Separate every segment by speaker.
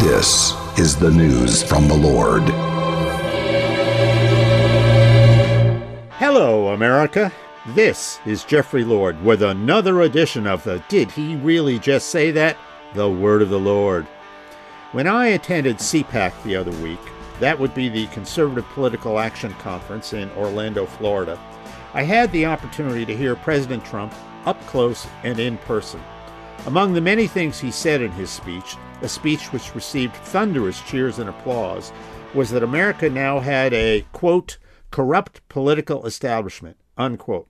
Speaker 1: This is the news from the Lord.
Speaker 2: Hello, America. This is Jeffrey Lord with another edition of the Did He Really Just Say That? The Word of the Lord. When I attended CPAC the other week, that would be the Conservative Political Action Conference in Orlando, Florida, I had the opportunity to hear President Trump up close and in person. Among the many things he said in his speech, a speech which received thunderous cheers and applause, was that America now had a, quote, corrupt political establishment, unquote.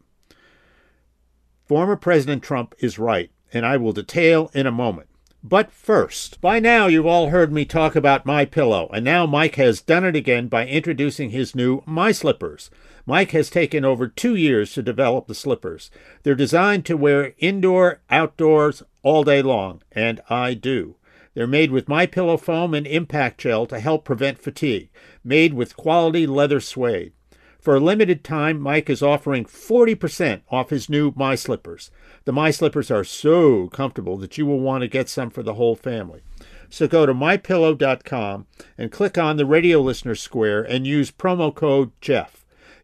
Speaker 2: Former President Trump is right, and I will detail in a moment. But first, by now you've all heard me talk about My Pillow, and now Mike has done it again by introducing his new My Slippers. Mike has taken over 2 years to develop the slippers. They're designed to wear indoor, outdoors, all day long, and I do. They're made with My Pillow foam and impact gel to help prevent fatigue, made with quality leather suede. For a limited time, Mike is offering 40% off his new My Slippers. The My Slippers are so comfortable that you will want to get some for the whole family. So go to mypillow.com and click on the radio listener square and use promo code Jeff.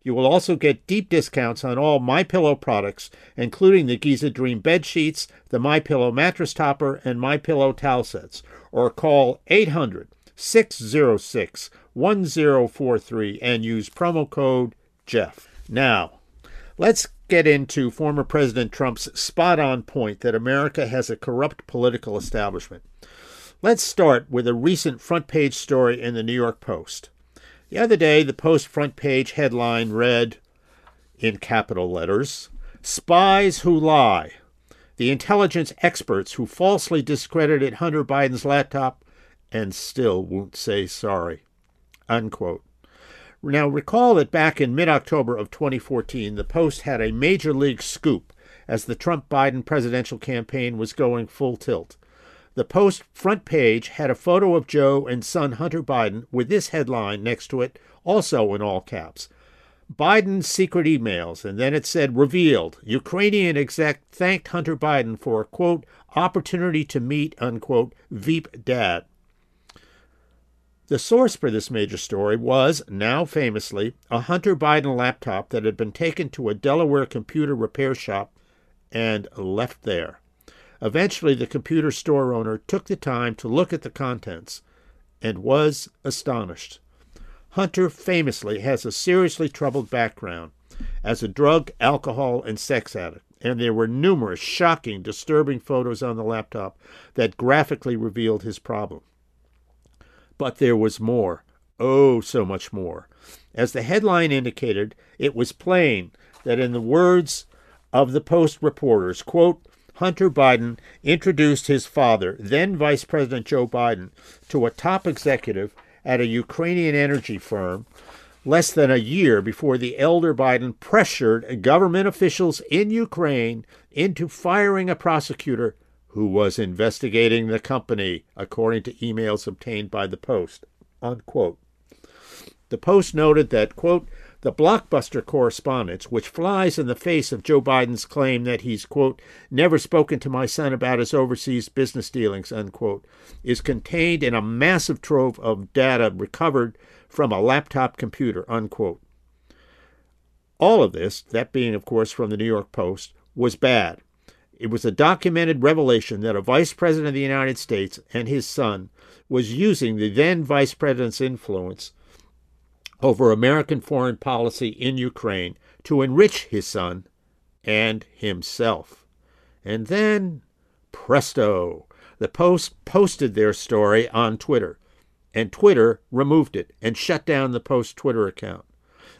Speaker 2: You will also get deep discounts on all My Pillow products, including the Giza Dream bed sheets, the My Pillow mattress topper, and My Pillow towel sets. Or call 800 606 1043 and use promo code Jeff. Now, let's get into former President Trump's spot on point that America has a corrupt political establishment. Let's start with a recent front page story in the New York Post. The other day, the Post front page headline read, in capital letters, Spies Who Lie. The intelligence experts who falsely discredited Hunter Biden's laptop and still won't say sorry. Unquote. Now, recall that back in mid October of 2014, the Post had a major league scoop as the Trump Biden presidential campaign was going full tilt. The Post front page had a photo of Joe and son Hunter Biden with this headline next to it, also in all caps Biden's secret emails, and then it said revealed. Ukrainian exec thanked Hunter Biden for, quote, opportunity to meet, unquote, Veep dad. The source for this major story was, now famously, a Hunter Biden laptop that had been taken to a Delaware computer repair shop and left there. Eventually, the computer store owner took the time to look at the contents and was astonished. Hunter famously has a seriously troubled background as a drug, alcohol, and sex addict, and there were numerous shocking, disturbing photos on the laptop that graphically revealed his problem. But there was more. Oh, so much more. As the headline indicated, it was plain that, in the words of the Post reporters, quote, Hunter Biden introduced his father, then Vice President Joe Biden, to a top executive at a Ukrainian energy firm less than a year before the elder Biden pressured government officials in Ukraine into firing a prosecutor who was investigating the company, according to emails obtained by the Post. Unquote. The Post noted that, quote, the blockbuster correspondence, which flies in the face of Joe Biden's claim that he's, quote, never spoken to my son about his overseas business dealings, unquote, is contained in a massive trove of data recovered from a laptop computer, unquote. All of this, that being, of course, from the New York Post, was bad. It was a documented revelation that a vice president of the United States and his son was using the then vice president's influence over American foreign policy in Ukraine to enrich his son and himself. And then, presto, the Post posted their story on Twitter, and Twitter removed it and shut down the Post Twitter account.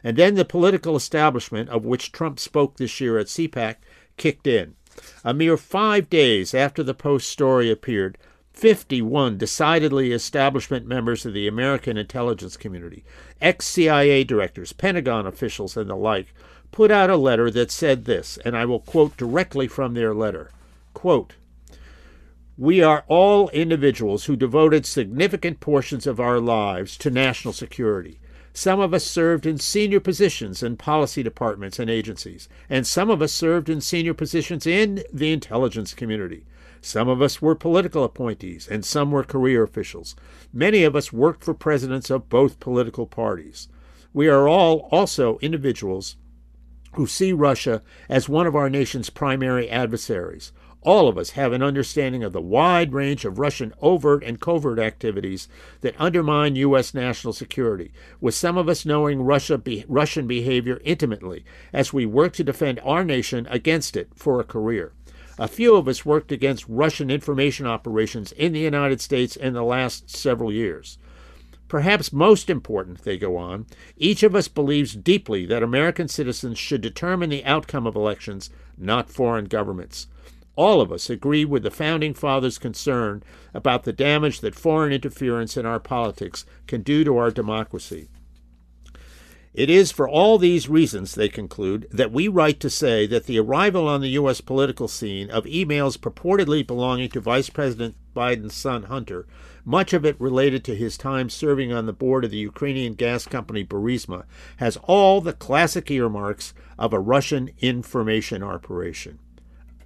Speaker 2: And then the political establishment of which Trump spoke this year at CPAC kicked in. A mere five days after the Post story appeared, 51 decidedly establishment members of the American intelligence community, ex CIA directors, Pentagon officials, and the like, put out a letter that said this, and I will quote directly from their letter quote, We are all individuals who devoted significant portions of our lives to national security. Some of us served in senior positions in policy departments and agencies, and some of us served in senior positions in the intelligence community. Some of us were political appointees, and some were career officials. Many of us worked for presidents of both political parties. We are all also individuals who see Russia as one of our nation's primary adversaries. All of us have an understanding of the wide range of Russian overt and covert activities that undermine U.S. national security, with some of us knowing Russia be- Russian behavior intimately as we work to defend our nation against it for a career. A few of us worked against Russian information operations in the United States in the last several years. Perhaps most important, they go on, each of us believes deeply that American citizens should determine the outcome of elections, not foreign governments. All of us agree with the Founding Fathers' concern about the damage that foreign interference in our politics can do to our democracy. It is for all these reasons, they conclude, that we write to say that the arrival on the U.S. political scene of emails purportedly belonging to Vice President Biden's son Hunter, much of it related to his time serving on the board of the Ukrainian gas company Burisma, has all the classic earmarks of a Russian information operation.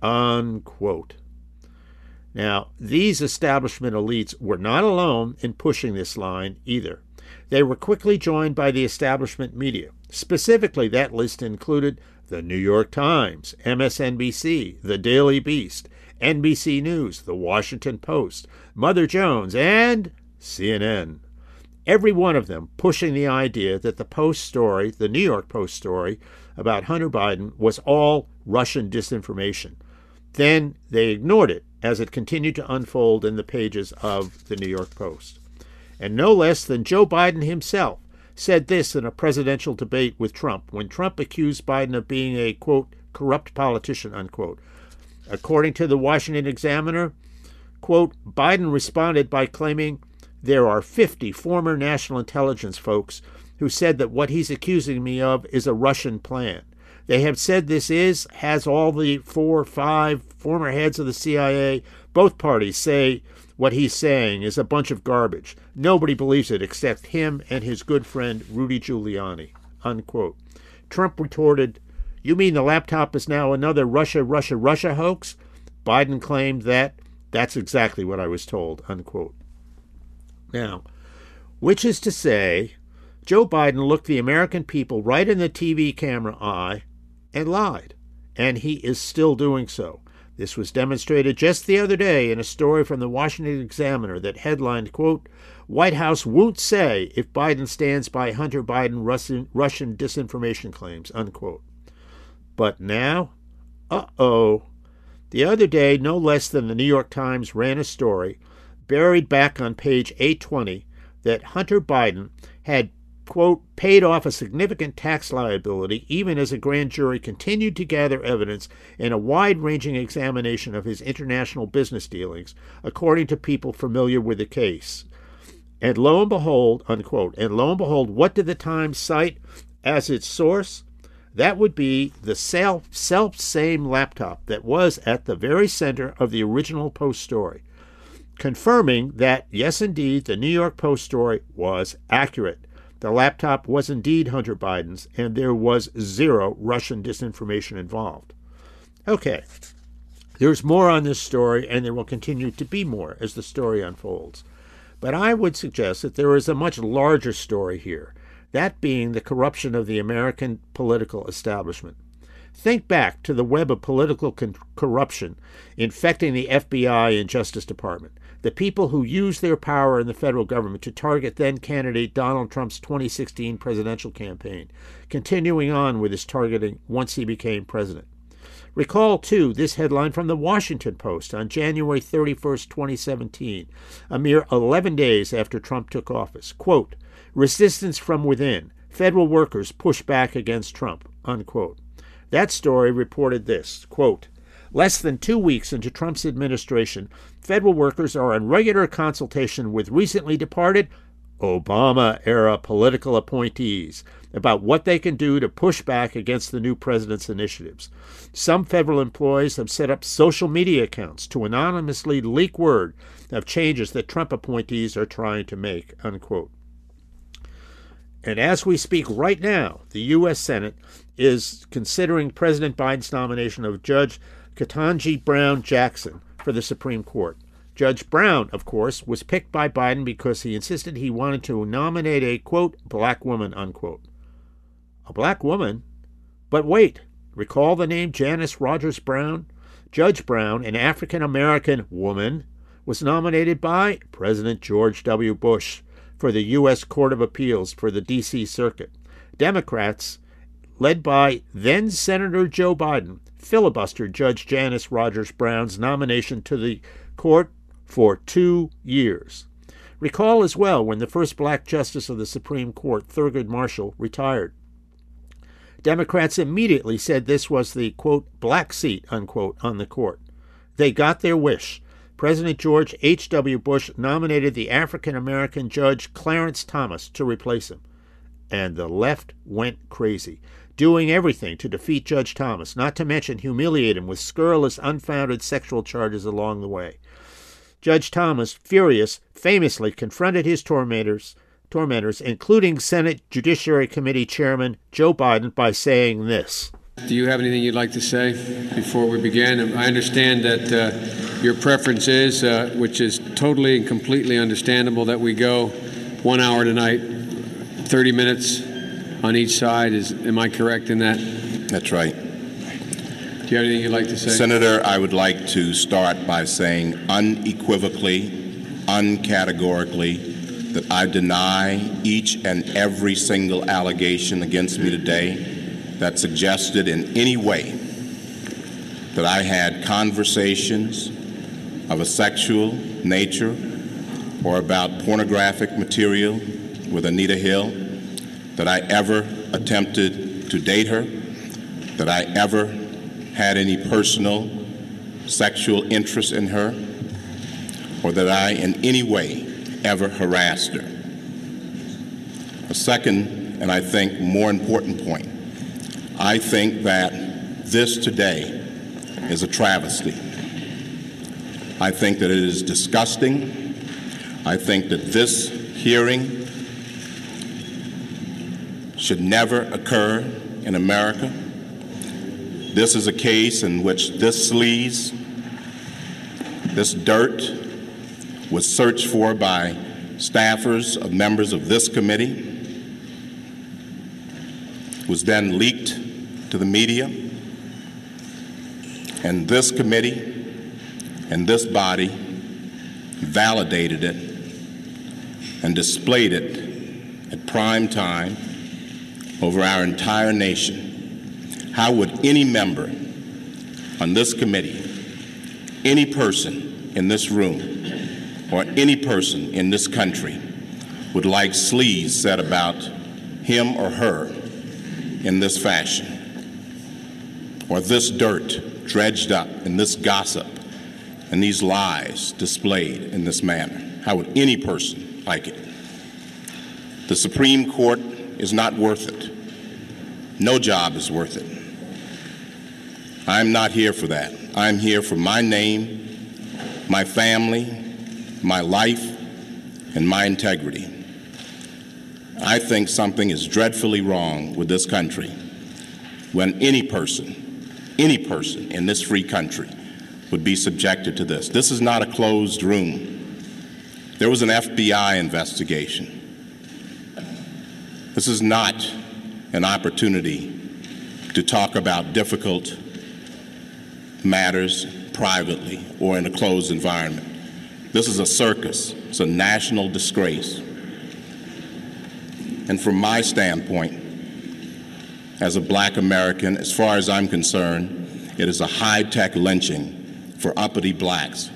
Speaker 2: Unquote. Now, these establishment elites were not alone in pushing this line either. They were quickly joined by the establishment media. Specifically, that list included the New York Times, MSNBC, the Daily Beast, NBC News, the Washington Post, Mother Jones, and CNN. Every one of them pushing the idea that the Post story, the New York Post story about Hunter Biden, was all Russian disinformation. Then they ignored it as it continued to unfold in the pages of the New York Post. And no less than Joe Biden himself said this in a presidential debate with Trump when Trump accused Biden of being a, quote, corrupt politician, unquote. According to the Washington Examiner, quote, Biden responded by claiming there are 50 former national intelligence folks who said that what he's accusing me of is a Russian plan. They have said this is, has all the four, five former heads of the CIA. Both parties say what he's saying is a bunch of garbage. Nobody believes it except him and his good friend Rudy Giuliani. Unquote. Trump retorted, You mean the laptop is now another Russia, Russia, Russia hoax? Biden claimed that that's exactly what I was told. Unquote. Now, which is to say, Joe Biden looked the American people right in the TV camera eye and lied. And he is still doing so. This was demonstrated just the other day in a story from the Washington Examiner that headlined, quote, White House won't say if Biden stands by Hunter Biden Russian, Russian disinformation claims, unquote. But now, uh oh. The other day, no less than the New York Times ran a story buried back on page 820 that Hunter Biden had quote, paid off a significant tax liability even as a grand jury continued to gather evidence in a wide ranging examination of his international business dealings, according to people familiar with the case. And lo and behold, unquote, and lo and behold, what did the Times cite as its source? That would be the self, self same laptop that was at the very center of the original Post story, confirming that, yes, indeed, the New York Post story was accurate. The laptop was indeed Hunter Biden's, and there was zero Russian disinformation involved. Okay, there's more on this story, and there will continue to be more as the story unfolds. But I would suggest that there is a much larger story here, that being the corruption of the American political establishment. Think back to the web of political con- corruption infecting the FBI and Justice Department the people who used their power in the federal government to target then candidate Donald Trump's 2016 presidential campaign, continuing on with his targeting once he became president. Recall, too, this headline from the Washington Post on January 31, 2017, a mere 11 days after Trump took office. Quote, Resistance from within. Federal workers push back against Trump. Unquote. That story reported this quote, Less than two weeks into Trump's administration, federal workers are in regular consultation with recently departed Obama era political appointees about what they can do to push back against the new president's initiatives. Some federal employees have set up social media accounts to anonymously leak word of changes that Trump appointees are trying to make. Unquote. And as we speak right now, the U.S. Senate is considering President Biden's nomination of Judge Ketanji Brown Jackson for the Supreme Court. Judge Brown, of course, was picked by Biden because he insisted he wanted to nominate a, quote, black woman, unquote. A black woman? But wait, recall the name Janice Rogers Brown? Judge Brown, an African American woman, was nominated by President George W. Bush for the U.S. Court of Appeals for the D.C. Circuit. Democrats, led by then Senator Joe Biden, filibustered Judge Janice Rogers Brown's nomination to the court for two years. Recall as well when the first black justice of the Supreme Court, Thurgood Marshall, retired. Democrats immediately said this was the, quote, black seat, unquote, on the court. They got their wish. President George H.W. Bush nominated the African American judge Clarence Thomas to replace him. And the left went crazy, doing everything to defeat Judge Thomas, not to mention humiliate him with scurrilous, unfounded sexual charges along the way. Judge Thomas, furious, famously confronted his tormentors, tormentors, including Senate Judiciary Committee Chairman Joe Biden, by saying this.
Speaker 3: Do you have anything you'd like to say before we begin? I understand that uh, your preference is, uh, which is totally and completely understandable, that we go one hour tonight, 30 minutes on each side. Is am I correct in that?
Speaker 4: That's right.
Speaker 3: Do you have anything you'd like to say?
Speaker 4: Senator, I would like to start by saying unequivocally, uncategorically, that I deny each and every single allegation against me today that suggested in any way that I had conversations of a sexual nature or about pornographic material with Anita Hill, that I ever attempted to date her, that I ever had any personal sexual interest in her or that I in any way ever harassed her. A second, and I think more important point, I think that this today is a travesty. I think that it is disgusting. I think that this hearing should never occur in America. This is a case in which this sleaze, this dirt, was searched for by staffers of members of this committee, was then leaked to the media, and this committee and this body validated it and displayed it at prime time over our entire nation. How would any member on this committee, any person in this room, or any person in this country would like sleaze said about him or her in this fashion, or this dirt dredged up, and this gossip, and these lies displayed in this manner? How would any person like it? The Supreme Court is not worth it. No job is worth it. I'm not here for that. I'm here for my name, my family, my life, and my integrity. I think something is dreadfully wrong with this country when any person, any person in this free country would be subjected to this. This is not a closed room. There was an FBI investigation. This is not an opportunity to talk about difficult matters privately or in a closed environment. This is a circus, it's a national disgrace. And from my standpoint, as a black American, as far as I'm concerned, it is a high tech lynching for uppity blacks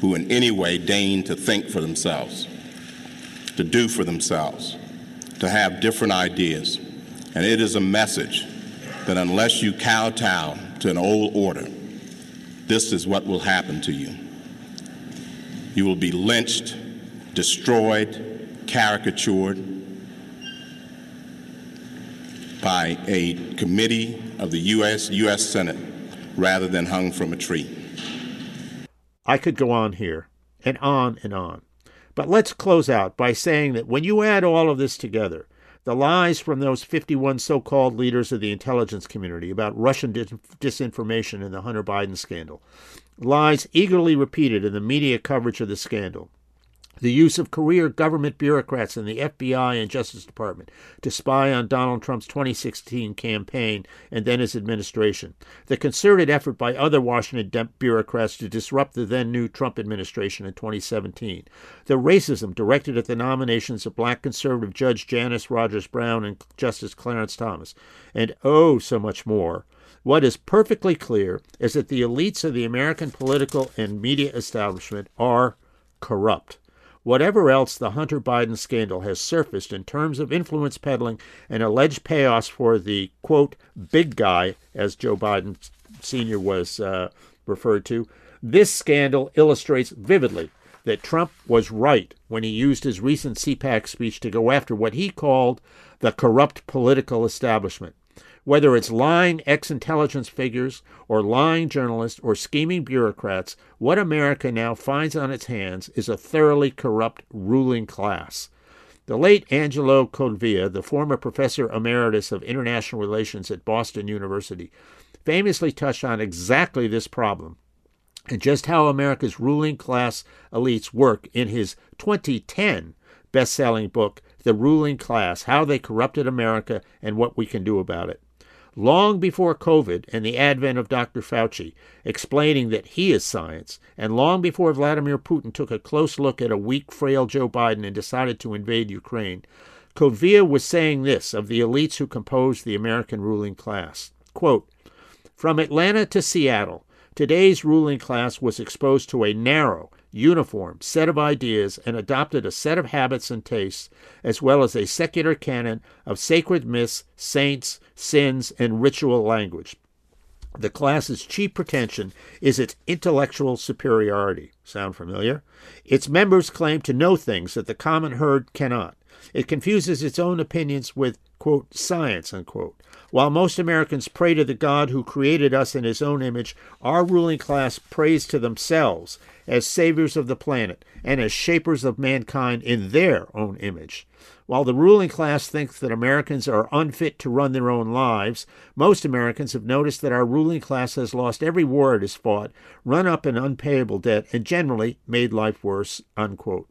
Speaker 4: who, in any way, deign to think for themselves, to do for themselves, to have different ideas. And it is a message that unless you kowtow to an old order, this is what will happen to you. You will be lynched, destroyed, caricatured by a committee of the U.S. U.S. Senate rather than hung from a tree.
Speaker 2: I could go on here and on and on. But let's close out by saying that when you add all of this together, The lies from those 51 so called leaders of the intelligence community about Russian dis- disinformation in the Hunter Biden scandal. Lies eagerly repeated in the media coverage of the scandal the use of career government bureaucrats in the FBI and Justice Department to spy on Donald Trump's 2016 campaign and then his administration, the concerted effort by other Washington bureaucrats to disrupt the then new Trump administration in 2017, the racism directed at the nominations of black conservative Judge Janice Rogers Brown and Justice Clarence Thomas, and oh, so much more. What is perfectly clear is that the elites of the American political and media establishment are corrupt. Whatever else the Hunter Biden scandal has surfaced in terms of influence peddling and alleged payoffs for the, quote, big guy, as Joe Biden Sr. was uh, referred to, this scandal illustrates vividly that Trump was right when he used his recent CPAC speech to go after what he called the corrupt political establishment. Whether it's lying ex intelligence figures or lying journalists or scheming bureaucrats, what America now finds on its hands is a thoroughly corrupt ruling class. The late Angelo Codevilla, the former professor emeritus of international relations at Boston University, famously touched on exactly this problem and just how America's ruling class elites work in his 2010 best selling book, The Ruling Class How They Corrupted America and What We Can Do About It long before COVID and the advent of Dr. Fauci, explaining that he is science, and long before Vladimir Putin took a close look at a weak, frail Joe Biden and decided to invade Ukraine, Codevilla was saying this of the elites who compose the American ruling class. Quote, From Atlanta to Seattle, today's ruling class was exposed to a narrow, uniform set of ideas and adopted a set of habits and tastes, as well as a secular canon of sacred myths, saints, sins, and ritual language. The class's chief pretension is its intellectual superiority. Sound familiar? Its members claim to know things that the common herd cannot. It confuses its own opinions with, quote, science, unquote. While most Americans pray to the God who created us in his own image, our ruling class prays to themselves as saviors of the planet and as shapers of mankind in their own image. While the ruling class thinks that Americans are unfit to run their own lives, most Americans have noticed that our ruling class has lost every war it has fought, run up an unpayable debt, and generally made life worse. Unquote.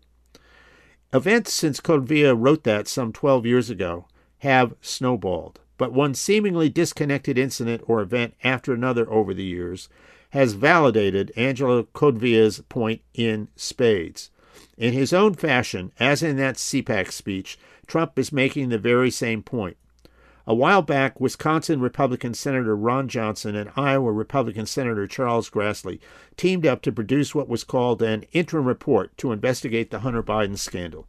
Speaker 2: Events since Codevilla wrote that some 12 years ago have snowballed, but one seemingly disconnected incident or event after another over the years has validated Angelo Codevilla's point in spades. In his own fashion, as in that CPAC speech, Trump is making the very same point. A while back, Wisconsin Republican Senator Ron Johnson and Iowa Republican Senator Charles Grassley teamed up to produce what was called an interim report to investigate the Hunter Biden scandal.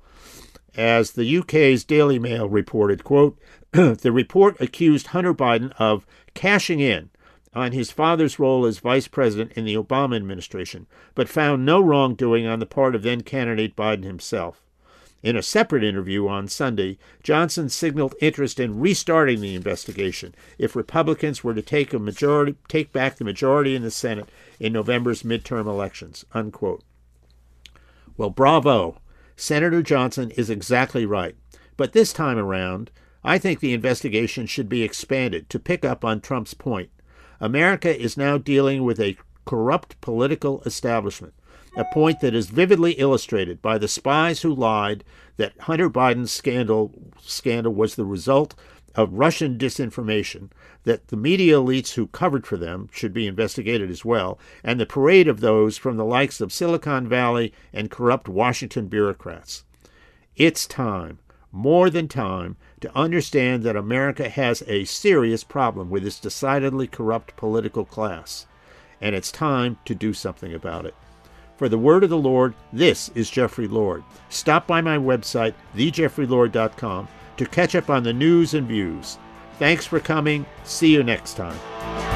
Speaker 2: As the UK's Daily Mail reported, quote, the report accused Hunter Biden of cashing in on his father's role as vice president in the Obama administration, but found no wrongdoing on the part of then candidate Biden himself. In a separate interview on Sunday, Johnson signaled interest in restarting the investigation if Republicans were to take a majority take back the majority in the Senate in November's midterm elections. Unquote. Well, bravo. Senator Johnson is exactly right. But this time around, I think the investigation should be expanded to pick up on Trump's point. America is now dealing with a corrupt political establishment, a point that is vividly illustrated by the spies who lied that Hunter Biden's scandal scandal was the result of Russian disinformation, that the media elites who covered for them should be investigated as well, and the parade of those from the likes of Silicon Valley and corrupt Washington bureaucrats. It's time more than time to understand that America has a serious problem with its decidedly corrupt political class, and it's time to do something about it. For the word of the Lord, this is Jeffrey Lord. Stop by my website, thejeffreylord.com, to catch up on the news and views. Thanks for coming. See you next time.